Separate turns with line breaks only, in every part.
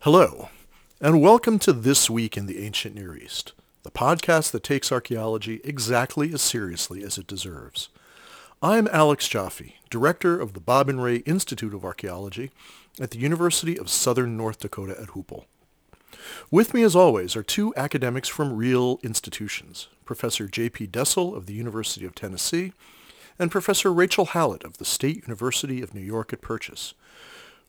Hello, and welcome to This Week in the Ancient Near East, the podcast that takes archaeology exactly as seriously as it deserves. I'm Alex Joffe, director of the Bob and Ray Institute of Archaeology at the University of Southern North Dakota at Hoople. With me, as always, are two academics from real institutions, Professor J.P. Dessel of the University of Tennessee and Professor Rachel Hallote of the State University of New York at Purchase,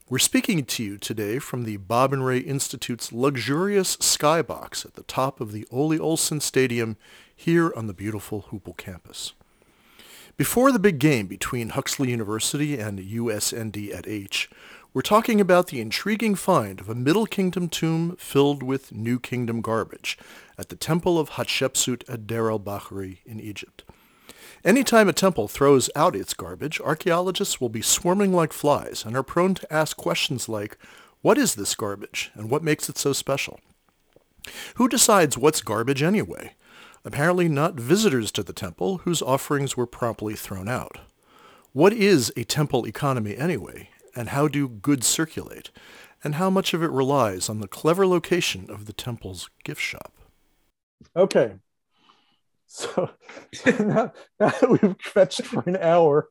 we're speaking to you today from the Bob and Ray Institute's luxurious skybox at the top of the Ole Olson Stadium here on the beautiful Hoople campus. Before the big game between Huxley University and USND at H, we're talking about the intriguing find of a Middle Kingdom tomb filled with New Kingdom garbage at the Temple of Hatshepsut at Deir el-Bahari in Egypt. Anytime a temple throws out its garbage, archaeologists will be swarming like flies and are prone to ask questions like, what is this garbage and what makes it so special? Who decides what's garbage anyway? Apparently not visitors to the temple whose offerings were promptly thrown out. What is a temple economy anyway, and how do goods circulate, and how much of it relies on the clever location of the temple's gift shop?
Okay, so now, now, that we've fetched for an hour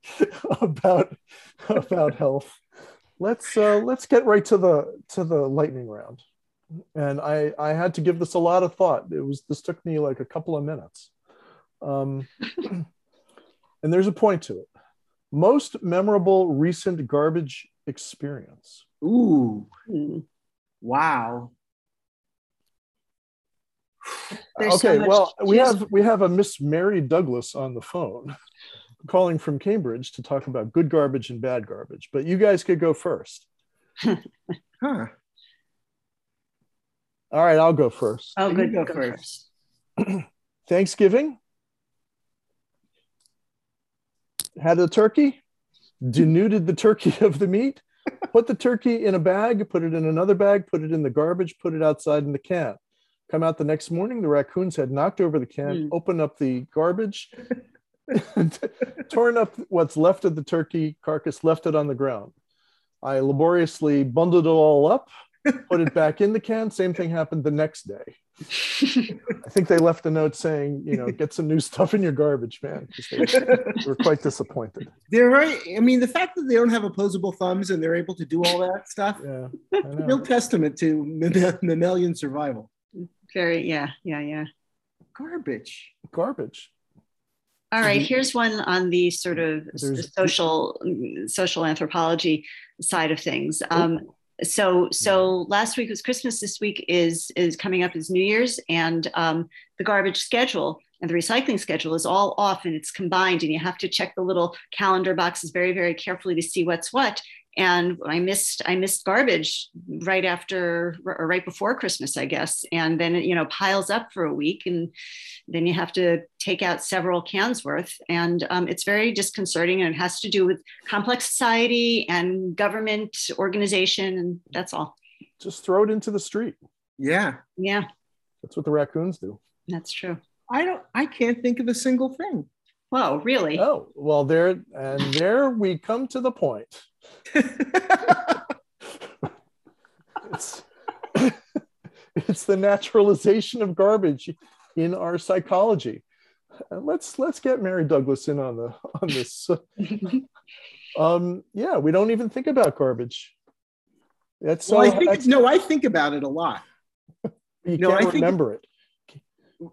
about about health, let's uh, let's get right to the to the lightning round. And I I had to give this a lot of thought. It was this took me like a couple of minutes. Um, and there's a point to it. Most memorable recent garbage experience.
Ooh. Wow.
There's okay, so well, we have we have a Miss Mary Douglas on the phone calling from Cambridge to talk about good garbage and bad garbage. But you guys could go first. huh. All right, I'll go first.
Oh, good. Go, go first.
first. Thanksgiving. Had a turkey, denuded the turkey of the meat, put the turkey in a bag, put it in another bag, put it in the garbage, put it outside in the can. Come out the next morning, the raccoons had knocked over the can, mm. opened up the garbage, torn up what's left of the turkey carcass, left it on the ground. I laboriously bundled it all up, put it back in the can. Same thing happened the next day. I think they left a note saying, you know, get some new stuff in your garbage, man. They were quite disappointed.
They're right. I mean, the fact that they don't have opposable thumbs and they're able to do all that stuff, yeah, real testament to mammalian survival.
Very, yeah, yeah, yeah.
Garbage.
Garbage.
All right, here's one on the sort of There's, social social anthropology side of things. Um, so so last week was Christmas. This week is is coming up as New Year's, and um, the garbage schedule and the recycling schedule is all off and it's combined, and you have to check the little calendar boxes very very carefully to see what's what and I missed I missed garbage right after or right before Christmas, I guess, and then it you know piles up for a week, and then you have to take out several cans worth, and um, it's very disconcerting, and it has to do with complex society and government organization, and that's all.
Just throw it into the street.
Yeah,
yeah,
that's what the raccoons do.
That's true.
I don't. I can't think of a single thing.
Whoa, really?
Oh, well, there and there we come to the point it's, it's the naturalization of garbage in our psychology. let's let's get Mary Douglas in on the on this. um, yeah, we don't even think about garbage.
That's so. Well, I think no, I think about it a lot.
You no, can't I remember it.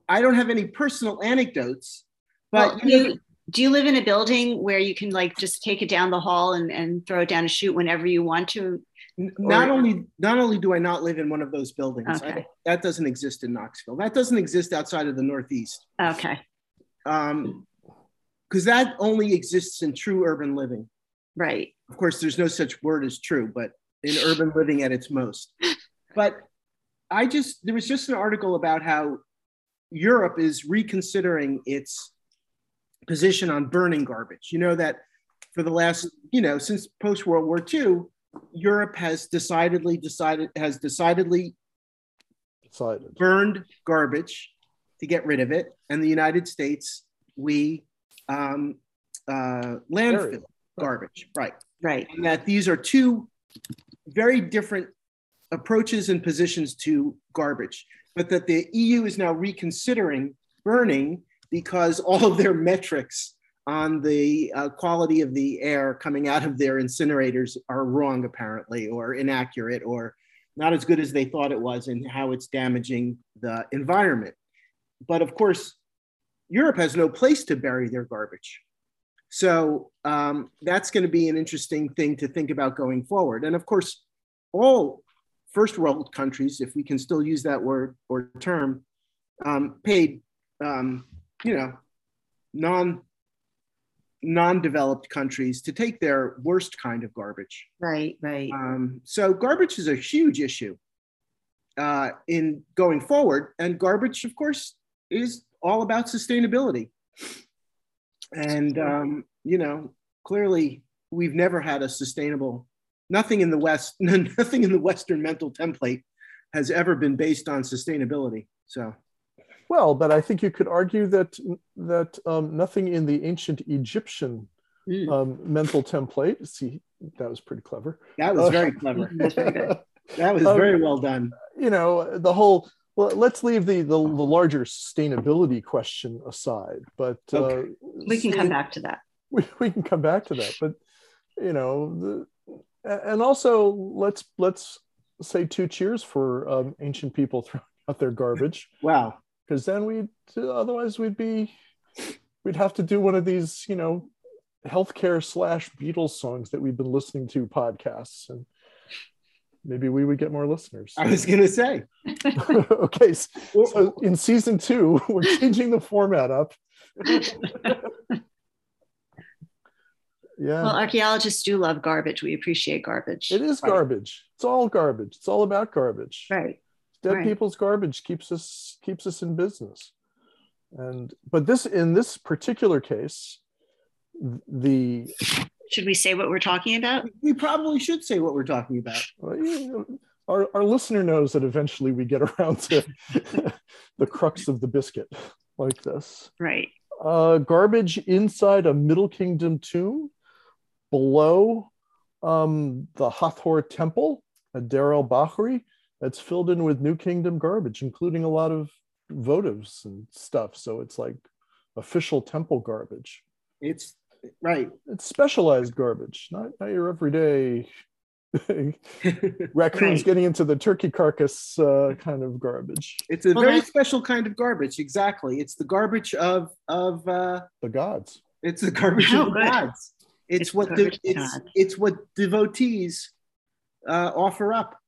I don't have any personal anecdotes, but
well, you, do you live in a building where you can like just take it down the hall and, and throw it down a chute whenever you want to?
Not or, only not only do i not live in one of those buildings okay. that doesn't exist in knoxville. That doesn't exist outside of the northeast.
Okay.
Um because that only exists in true urban living.
Right.
Of course there's no such word as true but in urban living at its most. But i just there was just an article about how europe is reconsidering its position on burning garbage. You know that for the last, you know, since post World War II, Europe has decidedly decided has decidedly
decided
burned garbage to get rid of it, and the United States we um, uh, landfill garbage, right?
Right.
And that these are two very different approaches and positions to garbage, but that the EU is now reconsidering burning because all of their metrics on the uh, quality of the air coming out of their incinerators are wrong, apparently, or inaccurate, or not as good as they thought it was, and how it's damaging the environment. But of course, Europe has no place to bury their garbage. So um, that's going to be an interesting thing to think about going forward. And of course, all first world countries, if we can still use that word or term, um, paid, um, you know, non non-developed countries to take their worst kind of garbage.
Right, right.
Um, so garbage is a huge issue uh, in going forward, and garbage, of course, is all about sustainability. And um, you know, clearly, we've never had a sustainable. Nothing in the West, nothing in the Western mental template has ever been based on sustainability. So
well, but I think you could argue that that um, nothing in the ancient Egyptian mm. um, mental template. See, that was pretty clever.
That was very uh, clever. that was um, very well done.
You know, the whole. Well, let's leave the, the, the larger sustainability question aside, but uh, okay.
uh, we can come back to that.
We, we can come back to that, but you know, the, and also let's let's say two cheers for um, ancient people throwing out their garbage.
Wow
because then we'd otherwise we'd be we'd have to do one of these you know healthcare slash Beatles songs that we've been listening to podcasts and maybe we would get more listeners.
I was gonna say.
okay, so in season two, we're changing the format up.
yeah. Well, archaeologists do love garbage. We appreciate garbage.
It is garbage. Right. It's all garbage. It's all about garbage.
Right
dead right. people's garbage keeps us keeps us in business. And but this in this particular case the
should we say what we're talking about?
We probably should say what we're talking about.
Well, you know, our, our listener knows that eventually we get around to the crux of the biscuit like this.
Right.
Uh, garbage inside a middle kingdom tomb below um, the hathor temple at Deir el-Bahari it's filled in with New Kingdom garbage, including a lot of votives and stuff. So it's like official temple garbage.
It's right.
It's specialized garbage, not, not your everyday raccoons right. getting into the turkey carcass uh, kind of garbage.
It's a well, very special kind of garbage. Exactly. It's the garbage of of uh,
the gods.
It's the garbage oh, of the gods. It's, it's what the, it's, it's what devotees uh, offer up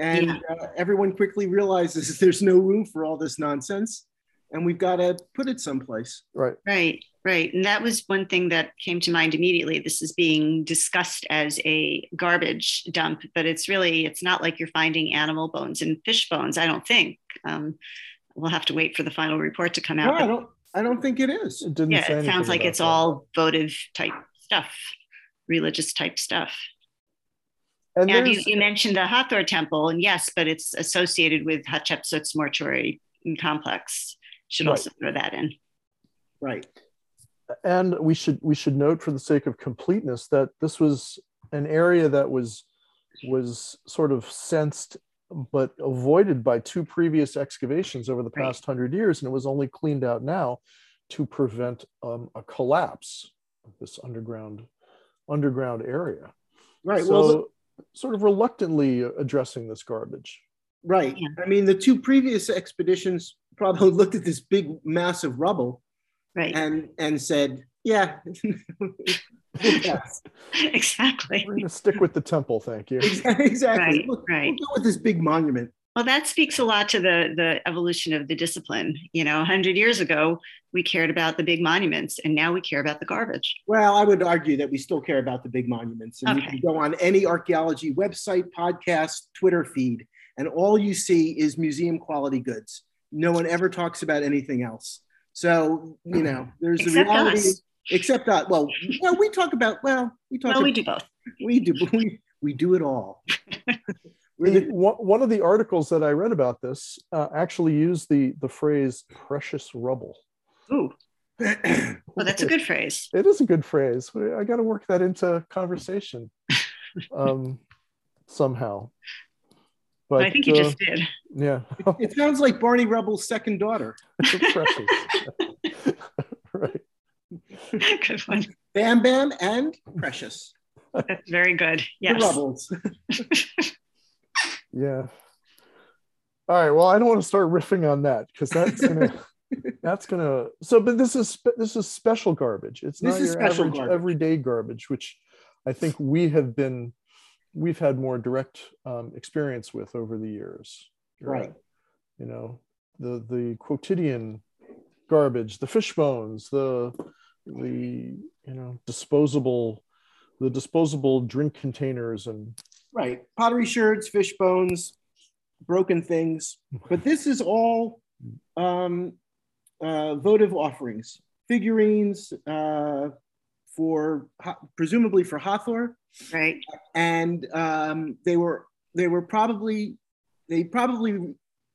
and yeah. uh, everyone quickly realizes there's no room for all this nonsense and we've got to put it someplace.
Right.
Right right. And that was one thing that came to mind immediately. This is being discussed as a garbage dump but it's really it's not like you're finding animal bones and fish bones i don't think. Um, we'll have to wait for the final report to come out
no, I, don't, I don't think it is.
It
yeah it sounds like it's that. all votive type stuff religious type stuff and yeah, you, you, mentioned the Hathor temple, and yes, but it's associated with Hatshepsut's mortuary complex. Should right. also throw that in.
Right.
And we should we should note, for the sake of completeness, that this was an area that was was sort of sensed but avoided by two previous excavations over the past right. hundred years, and it was only cleaned out now to prevent um, a collapse of this underground underground area.
Right. So, well,
sort of reluctantly addressing this garbage.
Right. Yeah. I mean, the two previous expeditions probably looked at this big mass of rubble,
right,
and and said, "Yeah,
exactly.
We're going to stick with the temple, thank you."
Exactly.
Right. Look,
right. We'll go with this big monument.
Well, that speaks a lot to the the evolution of the discipline. You know, hundred years ago, we cared about the big monuments, and now we care about the garbage.
Well, I would argue that we still care about the big monuments. And okay. you can go on any archaeology website, podcast, Twitter feed, and all you see is museum quality goods. No one ever talks about anything else. So you know, there's
Except
the reality.
us.
Except that. Well, well, we talk about. Well, we talk.
Well, we do both.
we do. We, we do it all. We're
The,
the-
one one of the articles that I read about this uh, actually used the the phrase "precious rubble."
Ooh, well, that's a good phrase.
It is a good phrase. I got to work that into conversation um, somehow. But
I think you
uh,
just did.
yeah,
it sounds like Barney Rubble's second daughter.
precious. right.
good one.
Bam Bam and Precious.
That's very good.
The
Yes.
Rubbles.
Yeah. All right. Well, I don't want to start riffing on that because that's gonna that's gonna. So, but this is this is special garbage. It's
This
not
is
your
special
average
garbage.
everyday garbage, which I think we have been we've had more direct um, experience with over the years.
Right.
You know, the the quotidian garbage, the fish bones, the the you know disposable the disposable drink containers and
Right. Pottery sherds, fish bones, broken things. But this is all um, uh, votive offerings, figurines uh, for presumably for Hathor,
Right.
and um, they were they were probably they probably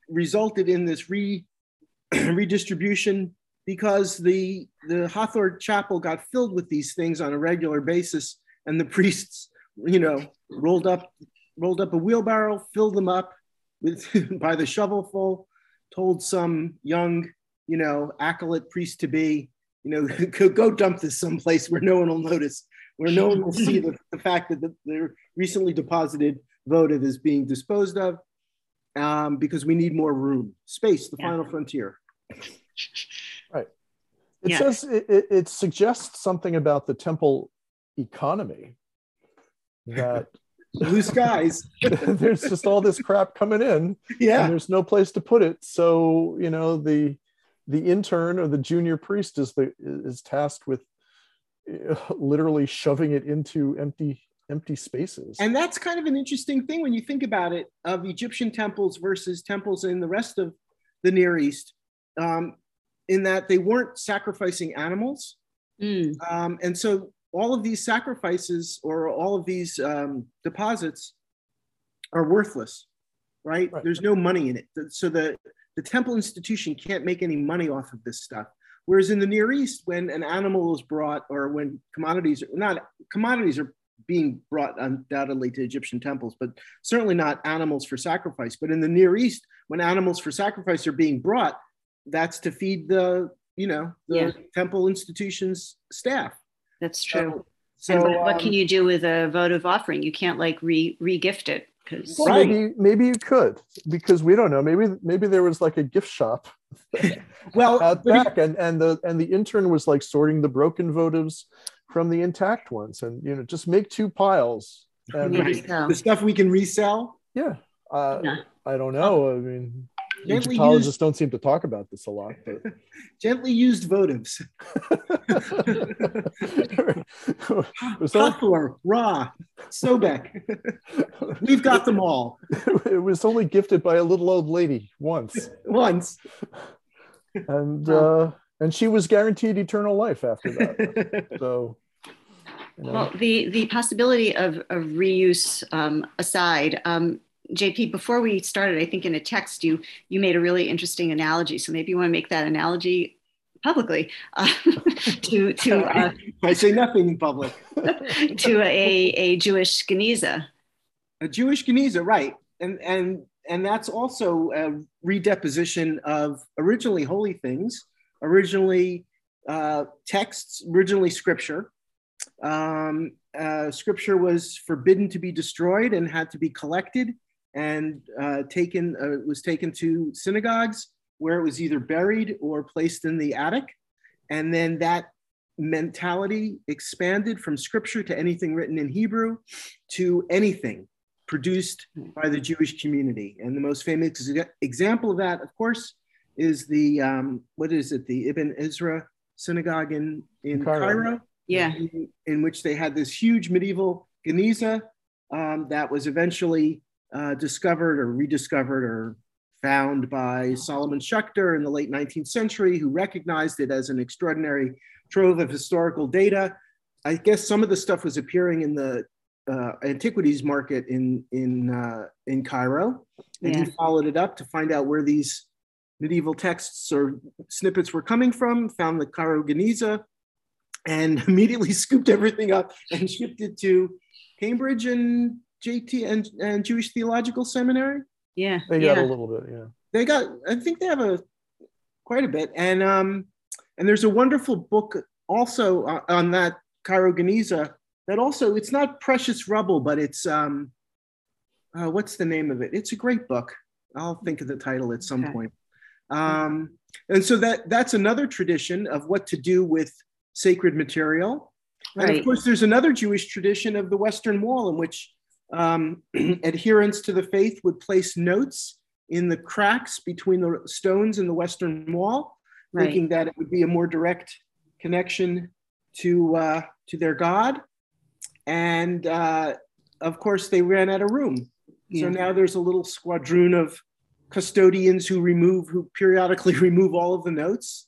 resulted in this re redistribution because the the Hathor chapel got filled with these things on a regular basis, and the priests, you know, rolled up rolled up a wheelbarrow, filled them up with by the shovelful, told some young, you know, acolyte priest to be, you know, go, go dump this someplace where no one will notice, where no one will see the, the fact that the, their recently deposited votive is being disposed of, um, because we need more room, space, the
Yeah.
final frontier. Right.
It
Yeah.
says it, it, it suggests something about the temple economy that
Blue skies,
there's just all this crap coming in and
yeah,
there's no place to put it. So you know the the intern or the junior priest is the is tasked with uh, literally shoving it into empty empty spaces.
and that's kind of an interesting thing when you think about it of Egyptian temples versus temples in the rest of the Near East, um, in that they weren't sacrificing animals,
Mm,
um, and so all of these sacrifices or all of these um, deposits are worthless, right?
Right.
There's no money in it, so the the temple institution can't make any money off of this stuff. Whereas in the Near East, when an animal is brought, or when commodities not commodities are being brought undoubtedly to Egyptian temples, but certainly not animals for sacrifice. But in the Near East, when animals for sacrifice are being brought, that's to feed the you know the
Yeah.
temple institution's staff.
That's true.
So,
and what, what
um,
can you do with a votive offering? You can't like re re-gift it because
Well,
Right.
maybe maybe you could because we don't know. Maybe maybe there was like a gift shop
well,
out back, and and the and the intern was like sorting the broken votives from the intact ones, and you know just make two piles. And
Right. the stuff we can resell.
yeah, uh,
Yeah.
I don't know. I mean,
Gently
Egyptologists
used,
don't seem to talk about this a lot, but
gently used votives.
it, was only,
Hathor, Ra, Sobek. We've got them all
it was only gifted by a little old lady once,
once.
and
Wow.
uh, and she was guaranteed eternal life after that. So, you know,
Well, the the possibility of, of reuse um, aside, um, JP, before we started, I think in a text you you made a really interesting analogy. So maybe you want to make that analogy publicly uh, to to uh,
I say nothing in public.
to a, a Jewish Geniza.
A Jewish Geniza, right? And and and that's also a redeposition of originally holy things, originally uh, texts, originally scripture. Um, uh, scripture was forbidden to be destroyed and had to be collected and uh, taken uh, was taken to synagogues where it was either buried or placed in the attic, and then that mentality expanded from scripture to anything written in Hebrew to anything produced by the Jewish community. And the most famous example of that, of course, is the um, what is it, the Ibn Ezra synagogue in in
Cairo.
Cairo,
Yeah.
in, in which they had this huge medieval Geniza um, that was eventually uh, discovered or rediscovered or found by Solomon Schechter in the late 19th century, who recognized it as an extraordinary trove of historical data. I guess some of the stuff was appearing in the uh, antiquities market in in uh, in Cairo, and yeah. he followed it up to find out where these medieval texts or snippets were coming from. Found the Cairo Geniza, and immediately scooped everything up and shipped it to Cambridge and JT and, and Jewish Theological Seminary.
Yeah,
they got
yeah.
a little bit. Yeah,
they got. I think they have a quite a bit, and um, and there's a wonderful book also on that Cairo Geniza that also it's not precious rubble, but it's um, uh, what's the name of it? It's a great book. I'll think of the title at some okay. point. Um, and so that that's another tradition of what to do with sacred material. Right. And of course, there's another Jewish tradition of the Western Wall in which um, adherents to the faith would place notes in the cracks between the stones in the Western Wall, right. thinking that it would be a more direct connection to uh, to their God. And uh, of course, they ran out of room. Yeah. So now there's a little squadron of custodians who remove, who periodically remove all of the notes.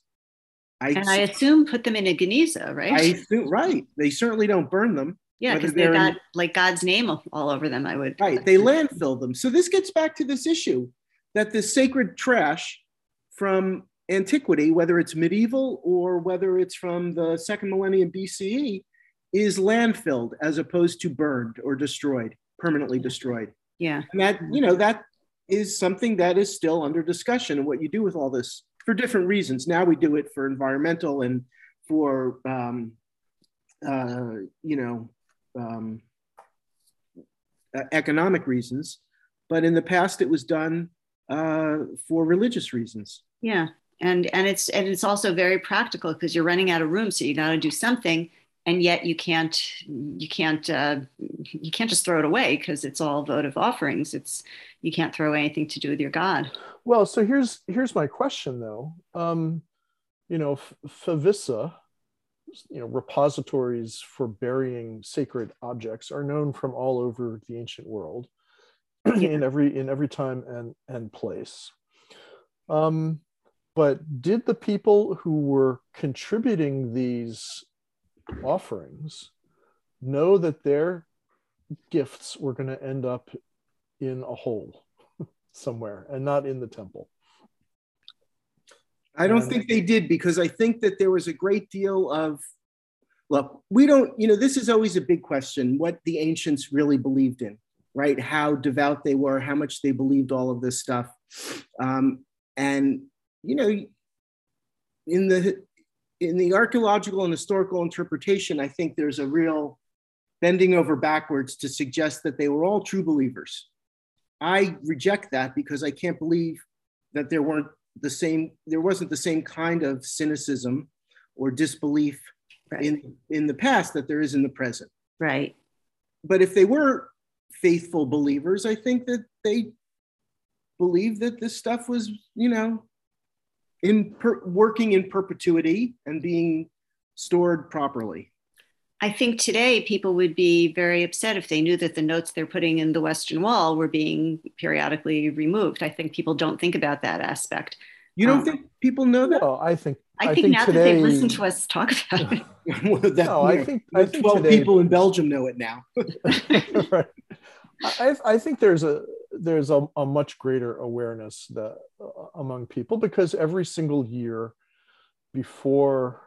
I, and I assume put them in a geniza, right?
I assume, right. They certainly don't burn them.
Yeah, because they got in, like God's name all over them. I would.
Right. They landfill them. So this gets back to this issue that the sacred trash from antiquity, whether it's medieval or whether it's from the second millennium BCE, is landfilled as opposed to burned or destroyed, permanently destroyed.
Yeah.
And that, you know, that is something that is still under discussion and what you do with all this for different reasons. Now we do it for environmental and for, um, uh, you know, um, economic reasons, but in the past it was done uh, for religious reasons.
Yeah, and and it's and it's also very practical because you're running out of room, so you got to do something, and yet you can't you can't uh, you can't just throw it away because it's all votive offerings. It's you can't throw anything to do with your God.
Well, so here's here's my question though. Um, you know, Favissa, you know, repositories for burying sacred objects are known from all over the ancient world, in every in every time and and place. Um, but did the people who were contributing these offerings know that their gifts were going to end up in a hole somewhere and not in the temple?
I don't think they did because I think that there was a great deal of look, we don't, you know, this is always a big question what the ancients really believed in, right? How devout they were, how much they believed all of this stuff. Um, and, you know, in the in the archaeological and historical interpretation, I think there's a real bending over backwards to suggest that they were all true believers. I reject that because I can't believe that there weren't the same there wasn't the same kind of cynicism or disbelief right. in in the past that there is in the present.
Right.
But if they were faithful believers i think that they believed that this stuff was you know in per, working in perpetuity and being stored properly
I think today people would be very upset if they knew that the notes they're putting in the Western Wall were being periodically removed. I think people don't think about that aspect.
You don't um, think people know that?
No, I think.
I, I think, think, now today, that they've listened to us talk about it.
well, that, no, I think, I think 12 today, people in Belgium know it now.
right. I, I think there's a there's a, a much greater awareness that uh, among people because every single year before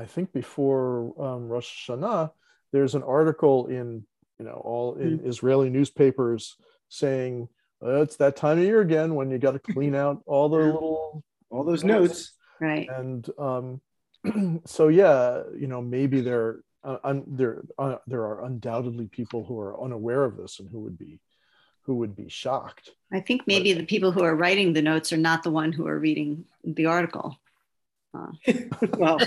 I think before um, Rosh Hashanah, there's an article in you know all in mm-hmm. Israeli newspapers saying uh, it's that time of year again when you got to clean out all the little
all those notes,
right?
And um, so yeah, you know maybe there uh, un, there uh, there are undoubtedly people who are unaware of this and who would be who would be shocked.
I think maybe but, the people who are writing the notes are not the one who are reading the article.
Uh. well,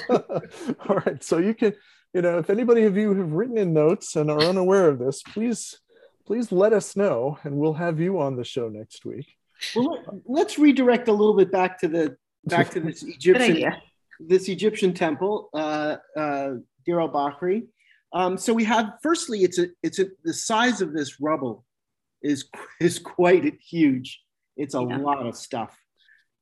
all right. So you can, you know, if anybody of you have written in notes and are unaware of this, please, please let us know, and we'll have you on the show next week.
Well, let's redirect a little bit back to the back to this Egyptian this Egyptian temple, uh, uh, Deir al Bahri. Um, so we have, firstly, it's a it's a the size of this rubble is is quite huge. It's a
Yeah.
lot of stuff.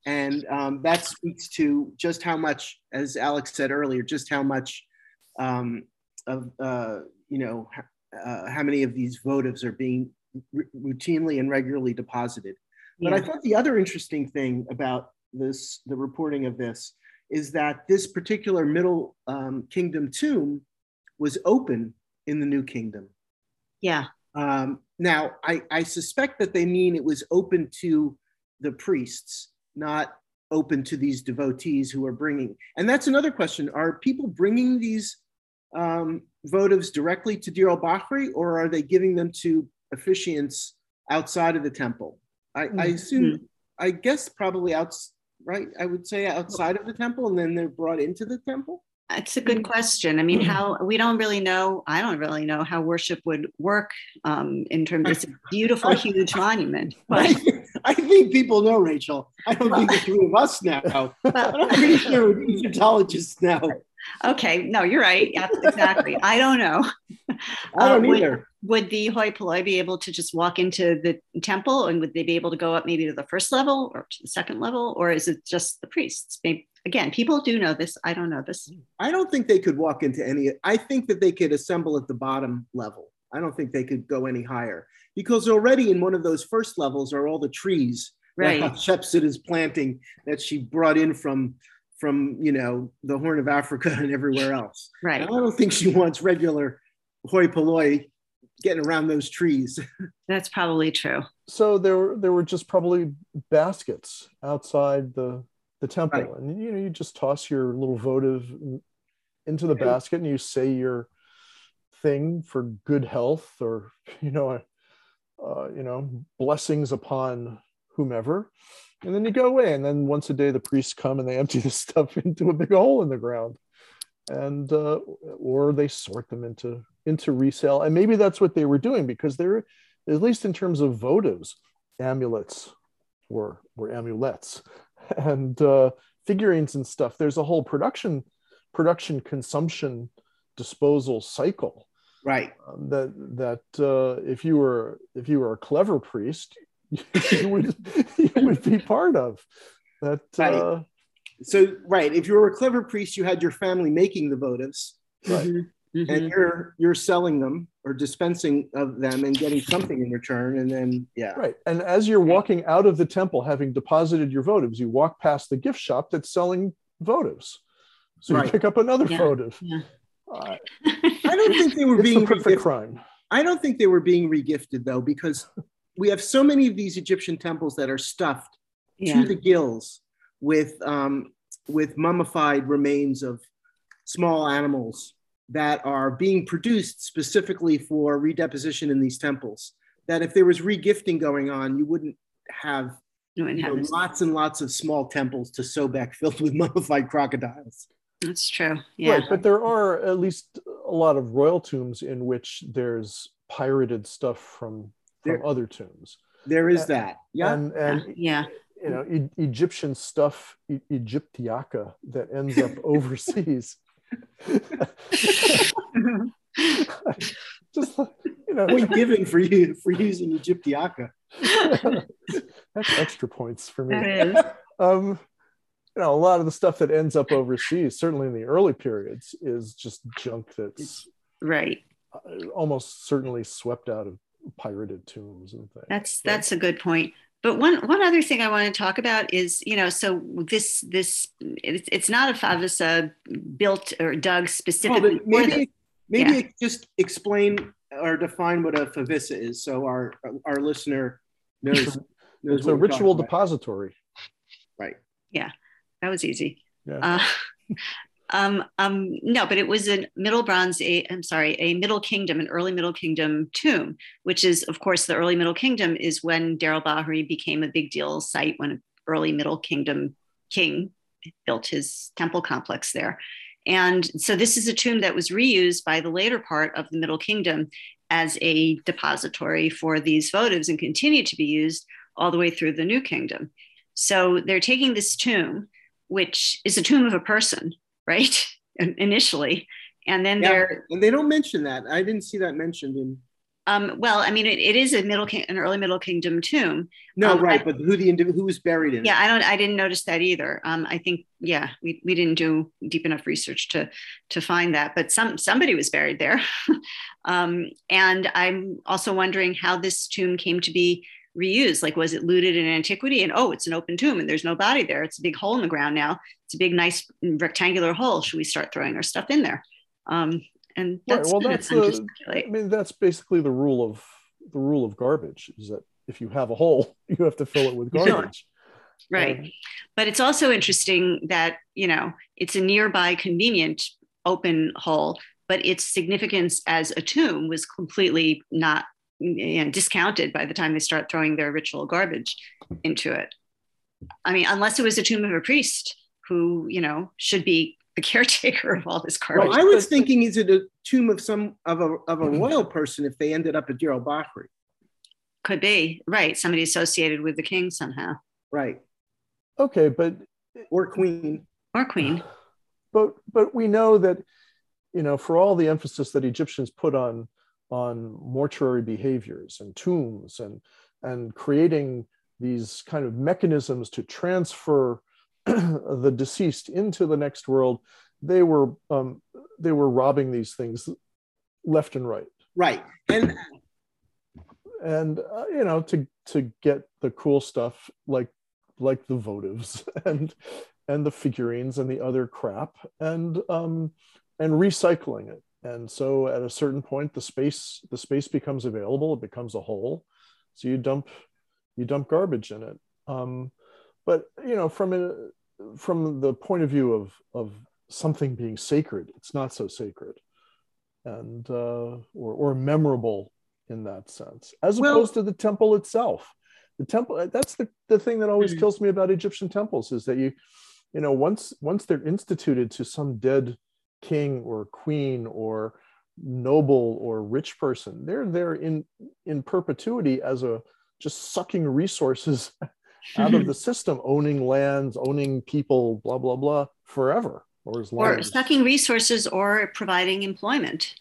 And um, that speaks to just how much, as Alex said earlier, just how much um, of, uh, you know, uh, how many of these votives are being r- routinely and regularly deposited. But I thought the other interesting thing about this, the reporting of this, is that this particular Middle um, Kingdom tomb was open in the New Kingdom.
yeah.
Um, now, I, I suspect that they mean it was open to the priests, not open to these devotees who are bringing. And that's another question: Are people bringing these um, votives directly to Deir al-Bahri, or are they giving them to officiants outside of the temple? I, I assume, I guess, probably out. Right, I would say outside of the temple, and then they're brought into the temple.
It's a good question. I mean, how we don't really know. I don't really know how worship would work um, in terms of this beautiful, huge monument. But,
I think people know, Rachel. I don't think the three of us know. But I'm pretty sure Egyptologists know.
okay, no, you're right. Yeah, exactly. I don't know.
I don't
Uh, would-
either.
Would the hoi polloi be able to just walk into the temple, and would they be able to go up maybe to the first level or to the second level, or is it just the priests? Maybe, again, people do know this. I don't know this.
I don't think they could walk into any. I think that they could assemble at the bottom level. I don't think they could go any higher because already in one of those first levels are all the trees
Right.
that Hatshepsut is planting that she brought in from from you know the Horn of Africa and everywhere else.
Right.
And I don't think she wants regular hoi polloi getting around those trees.
That's probably true.
so there were there were just probably baskets outside the the temple
Right.
and you know you just toss your little votive into the
Yeah.
basket and you say your thing for good health or you know uh, you know blessings upon whomever. And then you go away and then once a day the priests come and they empty the stuff into a big hole in the ground. And uh, or they sort them into into resale. And maybe that's what they were doing because they're at least in terms of votives amulets were were amulets. And uh, figurines and stuff. There's a whole production production consumption disposal cycle
right.
um, that that uh, if you were if you were a clever priest you would you would be part of that
Right.
uh,
So right, if you were a clever priest, you had your family making the votives,
Right.
and
Mhm.
you're you're selling them or dispensing of them and getting something in return, and then yeah,
Right. And as you're walking out of the temple, having deposited your votives, you walk past the gift shop that's selling votives. So you pick up another
Yeah.
votive.
Yeah.
Uh,
I don't think they were
it's
being
the perfect
regifted.
crime.
I don't think they were being regifted though, because we have so many of these Egyptian temples that are stuffed
Yeah.
to the gills with um, with mummified remains of small animals that are being produced specifically for redeposition in these temples. That if there was regifting going on, you wouldn't have
You wouldn't
you know,
have
lots and lots of small temples to Sobek filled with mummified crocodiles.
That's true. Yeah.
Right. But there are at least a lot of royal tombs in which there's pirated stuff from, from
There-
other tombs.
There is
Uh,
that. Yeah.
And,
yeah.
and
yeah.
you know, e- Egyptian stuff, e- Egyptiaca that ends up overseas. Just, you know,
Point given for you for using Egyptiaca.
that's extra points for me.
That is.
um, you know, a lot of the stuff that ends up overseas, certainly in the early periods, is just junk that's
Right.
uh, almost certainly swept out of pirated tombs and things.
That's that's a good point. But one one other thing I want to talk about is you know so this this it's, it's not a favissa built or dug specifically
but
for this.
maybe maybe
Yeah.
just explain or define what a favissa is, so our our listener knows. knows
it's
what
a
we're
ritual
talking about.
depository.
Right.
That was easy.
Yeah.
Uh, um, um, no, but it was a Middle Bronze. A, I'm sorry, a Middle Kingdom, an early Middle Kingdom tomb, which is, of course, the early Middle Kingdom is when Deir el-Bahri became a big deal site when an early Middle Kingdom king built his temple complex there. And so this is a tomb that was reused by the later part of the Middle Kingdom as a depository for these votives and continued to be used all the way through the New Kingdom. So they're taking this tomb, which is a tomb of a person, right? Initially. And then
Yeah.
they're
And they don't mention that. I didn't see that mentioned in
Um, well, I mean, it, it is a middle an early Middle Kingdom tomb.
No,
Um,
right,
I-
but who the indiv- who was buried in? it?
Yeah, I don't. I didn't notice that either. Um, I think, yeah, we, we didn't do deep enough research to to find that. But some somebody was buried there, um, and I'm also wondering how this tomb came to be reused. Like, was it looted in antiquity? And oh, it's an open tomb, and there's no body there. It's a big hole in the ground now. It's a big, nice rectangular hole. Should we start throwing our stuff in there? Um, and
Right, well,
that's
that's the-. I mean, that's basically the rule of the rule of garbage is that if you have a hole, you have to fill it with garbage.
Right.
Um,
But it's also interesting that, you know, it's a nearby convenient open hole, but its significance as a tomb was completely not you know, discounted by the time they start throwing their ritual garbage into it. I mean, unless it was a tomb of a priest who, you know, should be the caretaker of all this garbage.
Well, I was thinking, is it a tomb of some of a of a royal person if they ended up at Deir al-Bahri?
Could be, right. Somebody associated with the king somehow
Right,
okay, but
or queen.
or queen.
but but we know that you know for all the emphasis that Egyptians put on on mortuary behaviors and tombs and and creating these kind of mechanisms to transfer the deceased into the next world, they were um, they were robbing these things left and right,
Right, and
and uh, you know to to get the cool stuff like like the votives and and the figurines and the other crap and um and recycling it and so at a certain point the space the space becomes available it becomes a hole. So you dump you dump garbage in it. Um but you know from a from the point of view of of something being sacred it's not so sacred and uh or, or memorable in that sense as
Well-
opposed to the temple itself. The temple that's the, the thing that always
Mhm.
kills me about egyptian temples is that you you know once once they're instituted to some dead king or queen or noble or rich person they're there in in perpetuity as a just sucking resources out of the system owning lands owning people blah blah blah forever or as long
or
as
sucking resources or providing employment.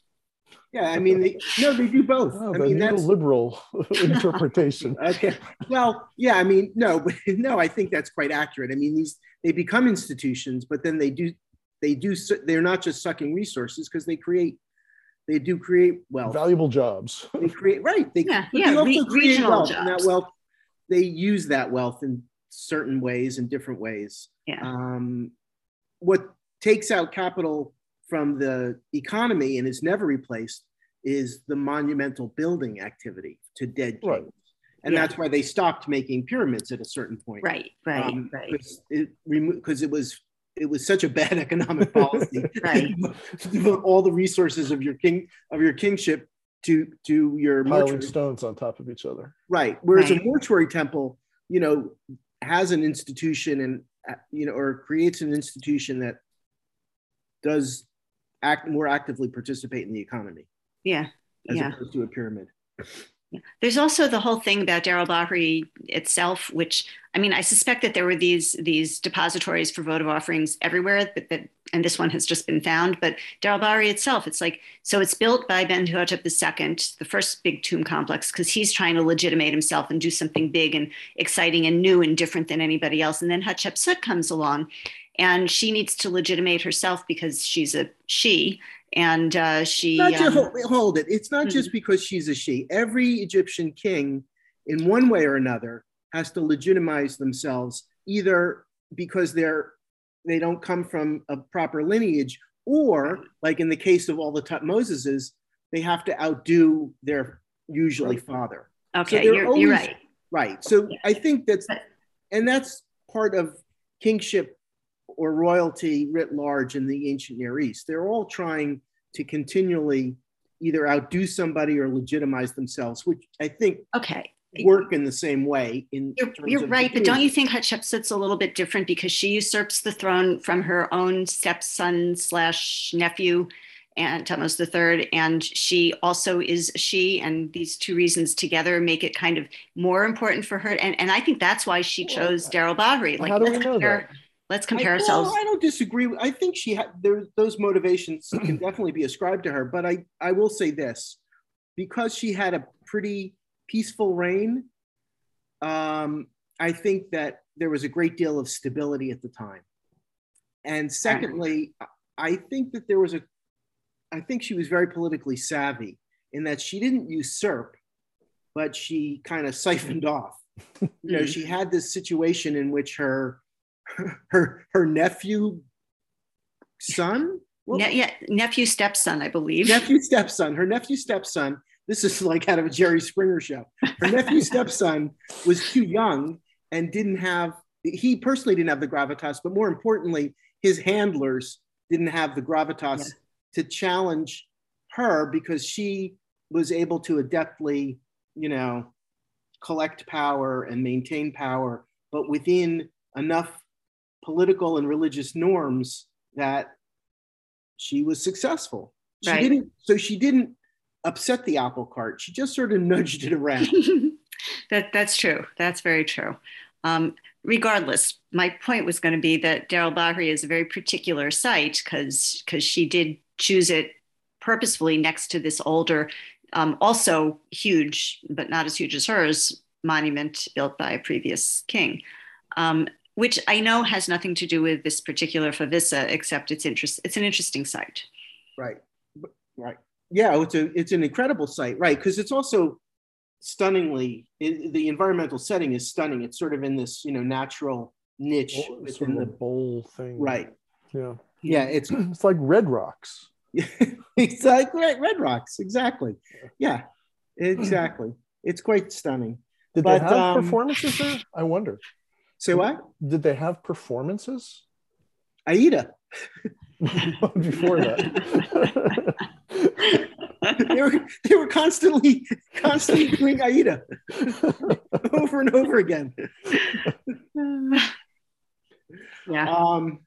yeah, I mean, they, no, they do both.
oh,
I
the
mean, that's
neoliberal interpretation
okay. Well, yeah, I mean, no, but no, I think that's quite accurate. I mean, these they become institutions, but then they do they do they're not just sucking resources because they create they do create wealth.
valuable jobs
They create right. They,
Yeah, yeah,
they also
re-
create
regional
wealth, and that wealth they use that wealth in certain ways in different ways.
Yeah.
Um, what takes out capital from the economy and is never replaced is the monumental building activity to dead kings.
Right.
And
Yeah.
that's why they stopped making pyramids at a certain point.
Right, right,
Um,
right.
Because it, remo- 'cause it was it was such a bad economic policy
Right.
to devote all the resources of your king of your kingship to to your
piling
mortuary.
stones on top of each other
Right. Whereas
Right.
a mortuary temple, you know, has an institution and uh, you know, or creates an institution that does act more actively participate in the economy
Yeah,
as
yeah.
opposed to a pyramid.
There's also the whole thing about Deir el-Bahri itself, which I mean, I suspect that there were these these depositories for votive offerings everywhere, but that and this one has just been found. But Deir el-Bahri itself, it's like so it's built by Mentuhotep II, the first big tomb complex, because he's trying to legitimate himself and do something big and exciting and new and different than anybody else. And then Hatshepsut comes along, and she needs to legitimate herself because she's a she, and uh, she
Not just,
um,
hold, it. It's not just because she's a she. Every Egyptian king, in one way or another, has to legitimize themselves either because they're they don't come from a proper lineage, or like in the case of all the Tutmoseses, they have to outdo their usually father.
okay,
they're
you're,
always-
you're right.
Right. So
Yeah.
I think that's and that's part of kingship or royalty writ large in the ancient Near East. They're all trying to continually either outdo somebody or legitimize themselves, which I think
Okay.
work in the same way. In
You're,
terms
you're right, but don't you think Hatshepsut's a little bit different because she usurps the throne from her own stepson slash nephew and Thutmose III, and she also is she, and these two reasons together make it kind of more important for her. And, and I think that's why she chose Deir el-Bahri. Like,
how do we know that
let's compare
well,
ourselves.
I don't disagree. I think she had there. Those motivations can definitely be ascribed to her. But I, I will say this, because she had a pretty peaceful reign, um, I think that there was a great deal of stability at the time. And secondly, I think that there was a, I think she was very politically savvy in that she didn't usurp, but she kind of siphoned off. you know, she had this situation in which her, her, her nephew, son,
ne- yeah, nephew stepson, I believe.
Nephew stepson, her nephew stepson. This is like out of a Jerry Springer show. Her nephew stepson was too young and didn't have. He personally didn't have the gravitas, but more importantly, his handlers didn't have the gravitas yeah. to challenge her because she was able to adeptly, you know, collect power and maintain power, but within enough political and religious norms that she was successful. She right. didn't so she didn't upset the apple cart. She just sort of nudged it around.
that that's true. That's very true. Um, regardless, my point was going to be that Deir el-Bahri is a very particular site because because she did choose it purposefully next to this older, um, also huge but not as huge as hers monument built by a previous king. Um, which I know has nothing to do with this particular favissa, except it's interest. It's an interesting site.
Right, right. Yeah, it's a it's an incredible site, right? Because it's also stunningly it, the environmental setting is stunning. It's sort of in this you know natural niche
oh, sort of the bowl thing,
right?
Yeah,
yeah. It's
it's like red rocks.
it's like red, red rocks, exactly. Yeah, exactly. It's quite stunning.
Did but, they have um, performances there? I wonder.
Say what?
Did they have performances?
Aida.
Before that.
they were they were constantly constantly doing Aida over and over again.
yeah.
Um.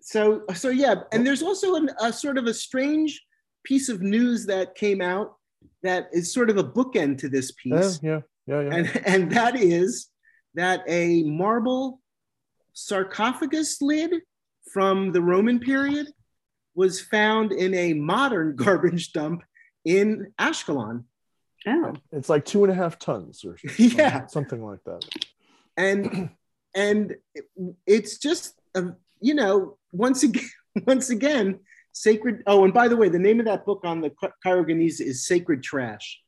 So so yeah, and there's also an, a sort of a strange piece of news that came out that is sort of a bookend to this piece.
Yeah, yeah, yeah. yeah.
And and that is that a marble sarcophagus lid from the Roman period was found in a modern garbage dump in Ashkelon.
Oh.
It's like two and a half tons or
yeah,
something like that.
And and it's just a, you know once again once again sacred. Oh, and by the way, the name of that book on the Cairo is Sacred Trash,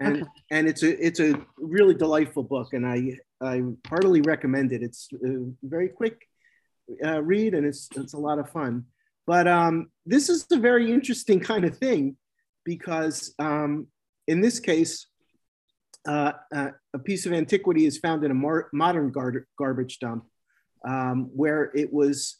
and okay. and it's a it's a really delightful book, and I I heartily recommend it. It's a very quick uh, read, and it's it's a lot of fun. But um, this is a very interesting kind of thing because um, in this case, uh, uh, a piece of antiquity is found in a modern gar- garbage dump um, where it was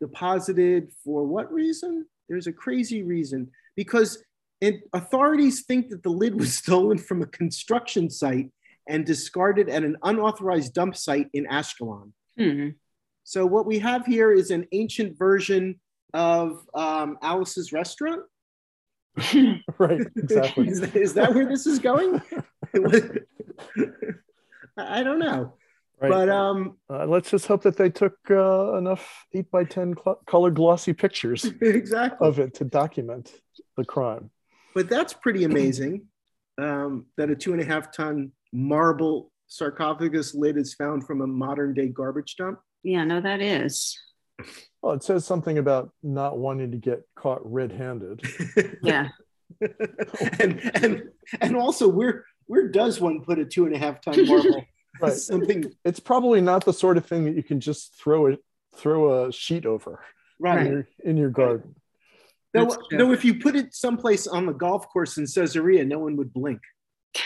deposited for what reason? There's a crazy reason because it, authorities think that the lid was stolen from a construction site and discarded at an unauthorized dump site in Ashkelon.
Mm-hmm.
So what we have here is an ancient version of um, Alice's restaurant.
right, exactly.
is, that, is, that where this is going? I don't know. Right. But um,
uh, let's just hope that they took uh, enough eight by ten cl- color glossy pictures
exactly
of it to document the crime.
But that's pretty amazing um, that a two and a half ton marble sarcophagus lid is found from a modern day garbage dump.
Yeah, no, that is.
Well, it says something about not wanting to get caught red-handed.
yeah.
and and and also where where does one put a two and a half ton marble?
right. Something it's probably not the sort of thing that you can just throw it throw a sheet over
right
in your, in your garden.
Though, though if you put it someplace on the golf course in Caesarea, no one would blink.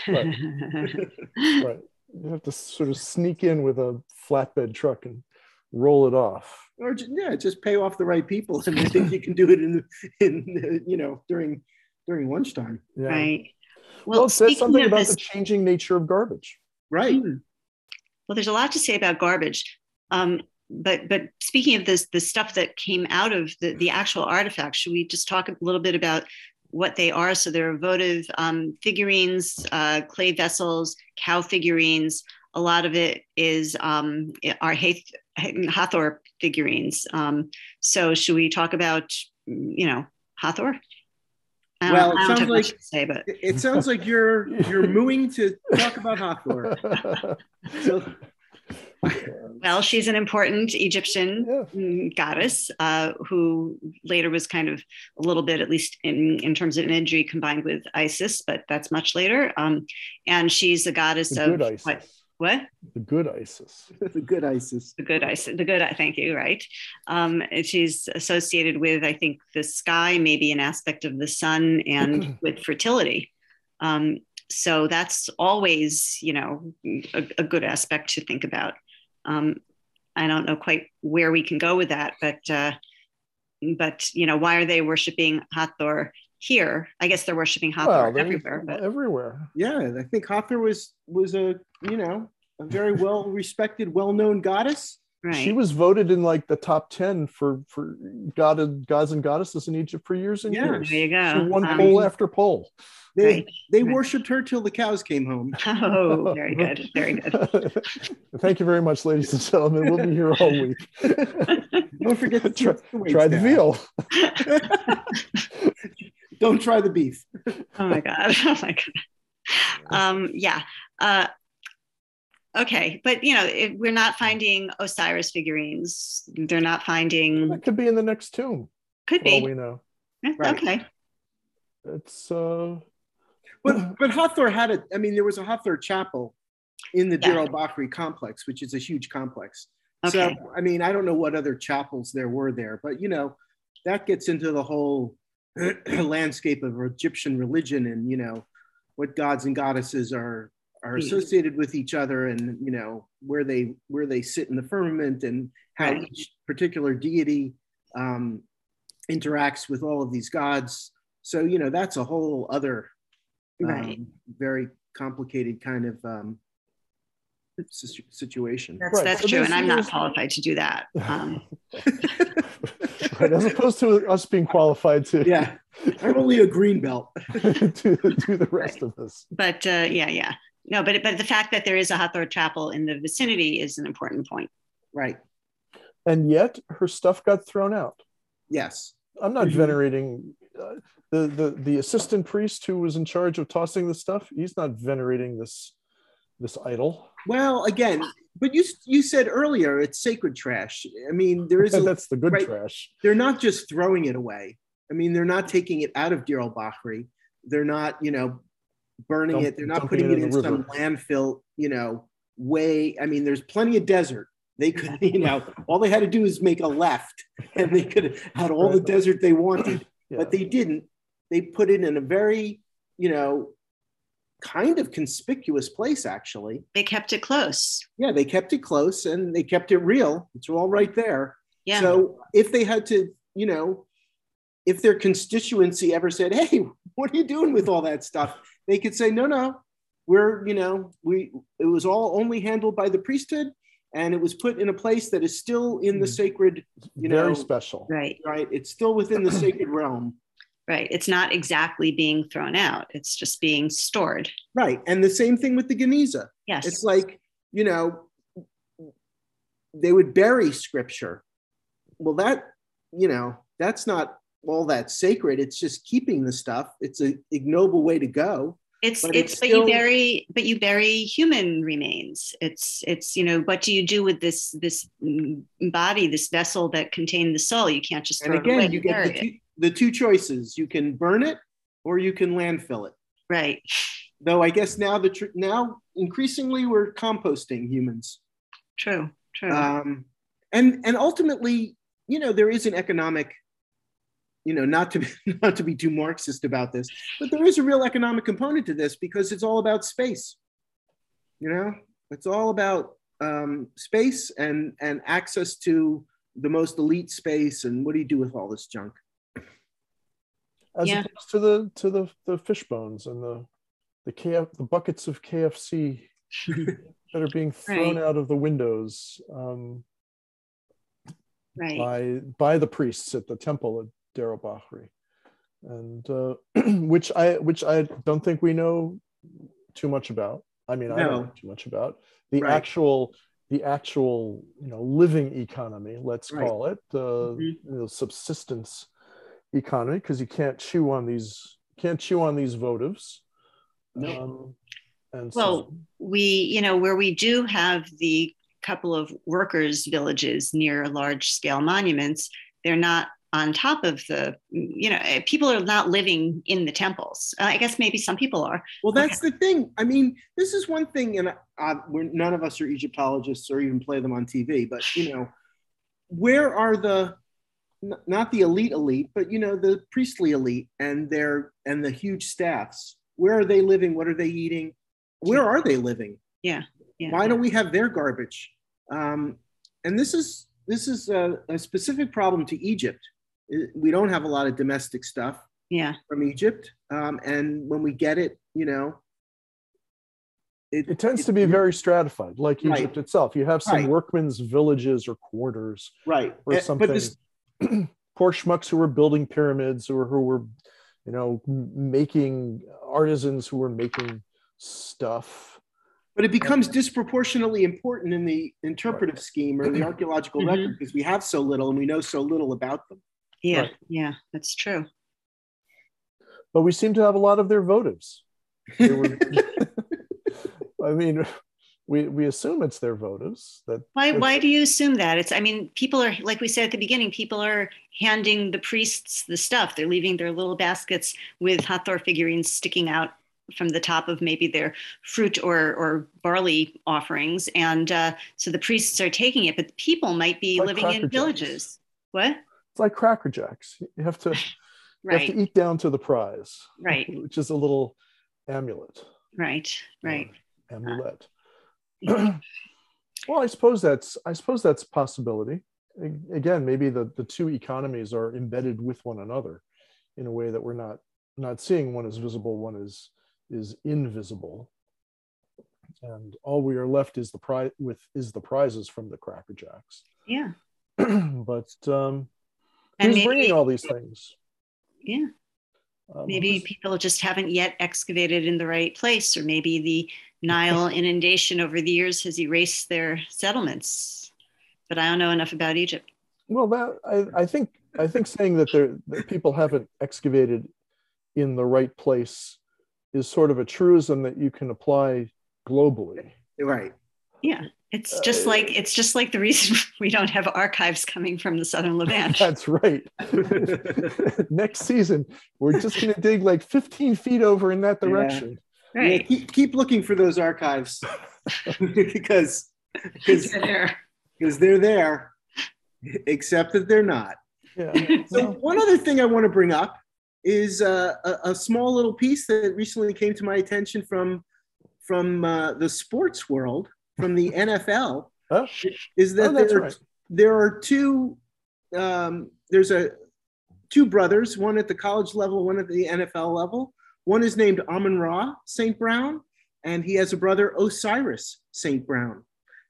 Right. right. You have to sort of sneak in with a flatbed truck and roll it off.
Or yeah, just pay off the right people, and I think you can do it in in you know during during lunchtime.
Yeah. Right.
Well, well it says something about this, the changing nature of garbage.
Right.
Hmm. Well, there's a lot to say about garbage. Um, but but speaking of this, the stuff that came out of the, the actual artifacts, should we just talk a little bit about what they are? So they're votive um, figurines, uh, clay vessels, cow figurines, a lot of it is um, our Hathor figurines. Um, so should we talk about, you know, Hathor?
Well, it sounds like-
say, but
It, it sounds like you're you're mooing to talk about Hathor. So
well, she's an important Egyptian
Yeah.
mm, goddess uh, who later was kind of a little bit, at least in, in terms of imagery, combined with Isis, but that's much later. Um, and she's a goddess
the
of
good ISIS.
what? What?
The good ISIS.
the good ISIS.
The good Isis. The good. Thank you. Right. Um, she's associated with, I think, the sky, maybe an aspect of the sun, and with fertility. Um, so that's always, you know, a, a good aspect to think about. Um, I don't know quite where we can go with that, but uh, but you know, why are they worshiping Hathor here? I guess they're worshiping Hathor
Well,
everywhere. But
everywhere.
Yeah, I think Hathor was was a you know a very well respected, well known goddess.
Right.
She was voted in like the top ten for for god gods and goddesses in Egypt for years and
Yeah,
years.
there you go.
She won
Um,
poll after poll.
They
Right,
they
right.
worshipped her till the cows came home.
Oh, very good. Very good.
Thank you very much, ladies and gentlemen. We'll be here all week.
Don't forget to
try,
the
try the veal.
Don't try the beef.
oh my god oh my god um yeah uh okay but you know if we're not finding osiris figurines they're not finding
That could be in the next tomb.
could
For all
be
we know.
Right.
okay
It's uh
But but Hathor had a. I mean, there was a Hathor chapel in the
Yeah.
Deir al-Bahri complex, which is a huge complex.
okay
So I mean, I don't know what other chapels there were there, but you know, that gets into the whole landscape of Egyptian religion and you know what gods and goddesses are are
Hmm.
associated with each other and you know where they where they sit in the firmament and how
Right.
each particular deity um, interacts with all of these gods. So you know that's a whole other um,
Right.
very complicated kind of um, situation.
that's
Right,
that's
so
true and i'm not qualified to do that um
right, as opposed to us being qualified to
yeah, I'm only a green belt.
to do the rest of this.
but uh yeah yeah no but but the fact that there is a hathor chapel in the vicinity is an important point
right.
And yet her stuff got thrown out.
Yes.
I'm not
Mhm.
venerating uh, the, the the assistant priest who was in charge of tossing the stuff. He's not venerating this this idol.
Well, again, but you you said earlier it's sacred trash. I mean, there is a,
That's the good
right.
trash.
they're not just throwing it away. I mean, they're not taking it out of Deir al-Bahri. They're not, you know, burning
Dump-
it. They're not putting
it
it
in
in, some landfill, you know, way. I mean, there's plenty of desert. They could, you know, all they had to do is make a left and they could have had all the desert they wanted,
Yeah.
but they didn't. They put it in a very, you know, kind of conspicuous place, actually.
they kept it close
Yeah, they kept it close and they kept it real. It's all right there.
yeah
So if they had to, you know, if their constituency ever said, "Hey, what are you doing with all that stuff?" They could say, "No, no, we're, you know, we it was all only handled by the priesthood, and it was put in a place that is still in the
Mm.
sacred, you
Very
know,
special.
right
right? It's still within the sacred realm,
right it's not exactly being thrown out it's just being stored
right? And the same thing with the Geniza.
yes
It's like, you know, they would bury scripture. Well, that, you know, that's not all that sacred. It's just keeping the stuff. It's an ignoble way to go.
it's
but
it's
it's
but you bury but you bury human remains it's it's you know what do you do with this this body this vessel that contained the soul you can't just
And
throw it away
you get the two, the two choices. You can burn it or you can landfill it.
right
Though I guess now the tr- now increasingly we're composting humans.
true true
um, and and ultimately you know there is an economic you know not to be not to be too marxist about this but there is a real economic component to this because it's all about space you know it's all about um, space and and access to the most elite space and what do you do with all this junk
As
Yeah.
opposed to the to the the fish bones and the the KF, the buckets of KFC that are being thrown
Right.
out of the windows um,
right
by by the priests at the temple at Dar Bahri, and uh, which I which I don't think we know too much about. I mean, I don't know too much about the
Right.
actual the actual you know living economy. Let's
Right.
call it uh,
Mhm.
you know, subsistence economy because you can't chew on these can't chew on these votives.
No.
Um, and
Well,
so,
we, you know, where we do have the couple of workers' villages near large scale monuments, they're not on top of the, you know, eh, people are not living in the temples. Uh, I guess maybe some people are.
Well, that's the thing. I mean, this is one thing, and uh, we're, none of us are Egyptologists or even play them on TV. But you know, where are the n- not the elite elite, but you know, the priestly elite and their and the huge staffs? Where are they living? What are they eating? Where are they living?
Yeah. Yeah.
Why don't we have their garbage? Um, and this is this is a, a specific problem to Egypt. I- We don't have a lot of domestic stuff
Yeah.
from Egypt, um, and when we get it, you know,
it tends to be very stratified, like
Right.
Egypt itself. You have some
Right.
workmen's villages or quarters
right.
or
Eh,
something.
But this,
poor schmucks who were building pyramids or who were, you know, making artisans who were making stuff.
but it becomes disproportionately important in the interpretive scheme or the archaeological
Mhm.
record because we have so little and we know so little about them.
Yeah.
Right.
Yeah. That's true.
But we seem to have a lot of their votives. Were- I mean, we, we assume it's their votives that
Why, why do you assume that? It's, I mean, people are, like we said at the beginning, people are handing the priests the stuff. They're leaving their little baskets with Hathor figurines sticking out from the top of maybe their fruit or, or barley offerings. And uh, so the priests are taking it, but people might be
Like
living in villages. What?
It's like Cracker Jacks. You have to, you have to eat down to the prize,
right,
which is a little amulet.
right, right.
or Amulet. well, I suppose that's I suppose that's a possibility. Again, maybe the, the two economies are embedded with one another in a way that we're not not seeing. One is visible, one is is invisible. And all we are left is the prize with is the prizes from the Cracker Jacks.
Yeah.
but um,
And
who's bringing all these things?
yeah,
Um,
maybe
who's-
people just haven't yet excavated in the right place, or maybe the Nile inundation over the years has erased their settlements. But I don't know enough about Egypt.
Well, that I, I think I think saying that there that people haven't excavated in the right place is sort of a truism that you can apply globally.
Right.
Yeah, it's just
Uh,
like it's just like the reason we don't have archives coming from the southern Levant.
That's right. Next season, we're just going to dig like 15 feet over in that direction.
Yeah,
Right.
keep, keep looking for those archives because because
There.
because they're there, except that they're not.
Yeah.
So one other thing I want to bring up is uh, a, a small little piece that recently came to my attention from from uh, the sports world, from the NFL,
oh,
is that
oh,
there,
right.
there are two. Um, there's a two brothers, one at the college level, one at the NFL level. One is named Amon Ra St. Brown, and he has a brother Osiris St. Brown.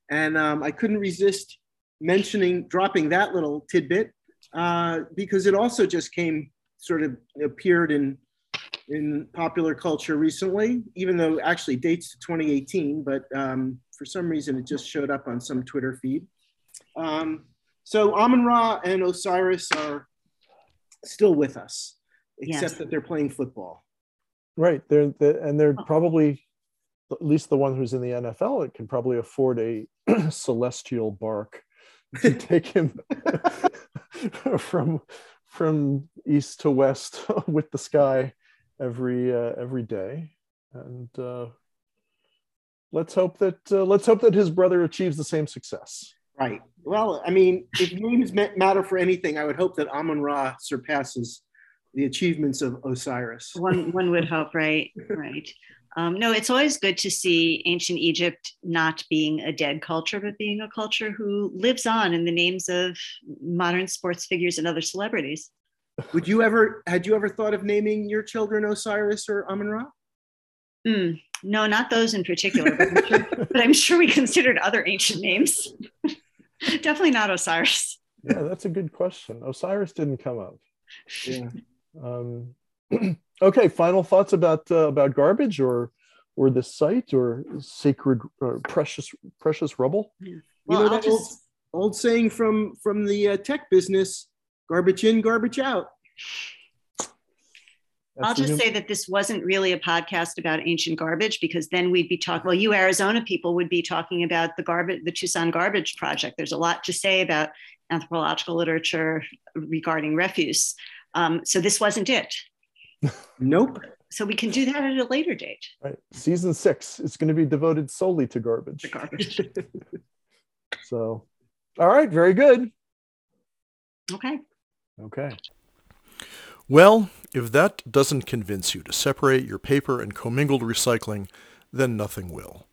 And um, I couldn't resist mentioning dropping that little tidbit uh, because it also just came sort of appeared in in popular culture recently, even though it actually dates to 2018, but um, for some reason it just showed up on some Twitter feed. Um, so Amon Ra and Osiris are still with us, except
Yes.
that they're playing football.
Right. They're, they and they're
Oh.
probably, at least the one who's in the NFL, it can probably afford a celestial bark to take him from from east to west with the sky every uh, every day. And uh, let's hope that uh, let's hope that his brother achieves the same success.
Right. Well, I mean, if names matter for anything, I would hope that Amon Ra surpasses the achievements of Osiris.
One one would hope, right? Right. Um, no, it's always good to see ancient Egypt not being a dead culture, but being a culture who lives on in the names of modern sports figures and other celebrities.
Would you ever, had you ever thought of naming your children Osiris or Amon Ra?
Hmm. No, not those in particular, but I'm, sure, but I'm sure we considered other ancient names. Definitely not Osiris.
Yeah, that's a good question. Osiris didn't come up.
Yeah.
Um, okay, final thoughts about uh, about garbage or or this site or sacred or precious precious rubble.
You
Well,
know
I'll
that old, old saying from from the uh, tech business: garbage in, garbage out.
I'll just say that this wasn't really a podcast about ancient garbage because then we'd be talking. Well, you Arizona people would be talking about the garbage, the Tucson Garbage Project. There's a lot to say about anthropological literature regarding refuse. Um, so this wasn't it.
nope.
So we can do that at a later date.
Right. Season six is going to be devoted solely to garbage.
To garbage.
so, all right. Very good.
Okay.
Okay.
Well, if that doesn't convince you to separate your paper and commingled recycling, then nothing will.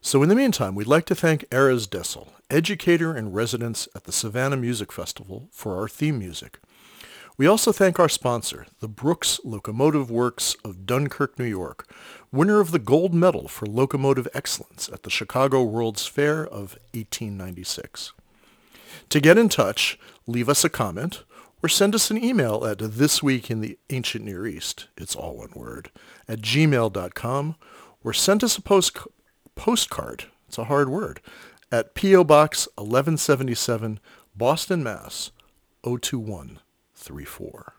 So in the meantime, we'd like to thank Erez Dessel, educator in residence at the Savannah Music Festival, for our theme music. We also thank our sponsor, the Brooks Locomotive Works of Dunkirk, New York, winner of the gold medal for locomotive excellence at the Chicago World's Fair of 1896. To get in touch, leave us a comment or send us an email at This Week in the ancient near east. It's all one word. At gmail.com or send us a post postcard. It's a hard word. At po box 1177 boston mass. 02134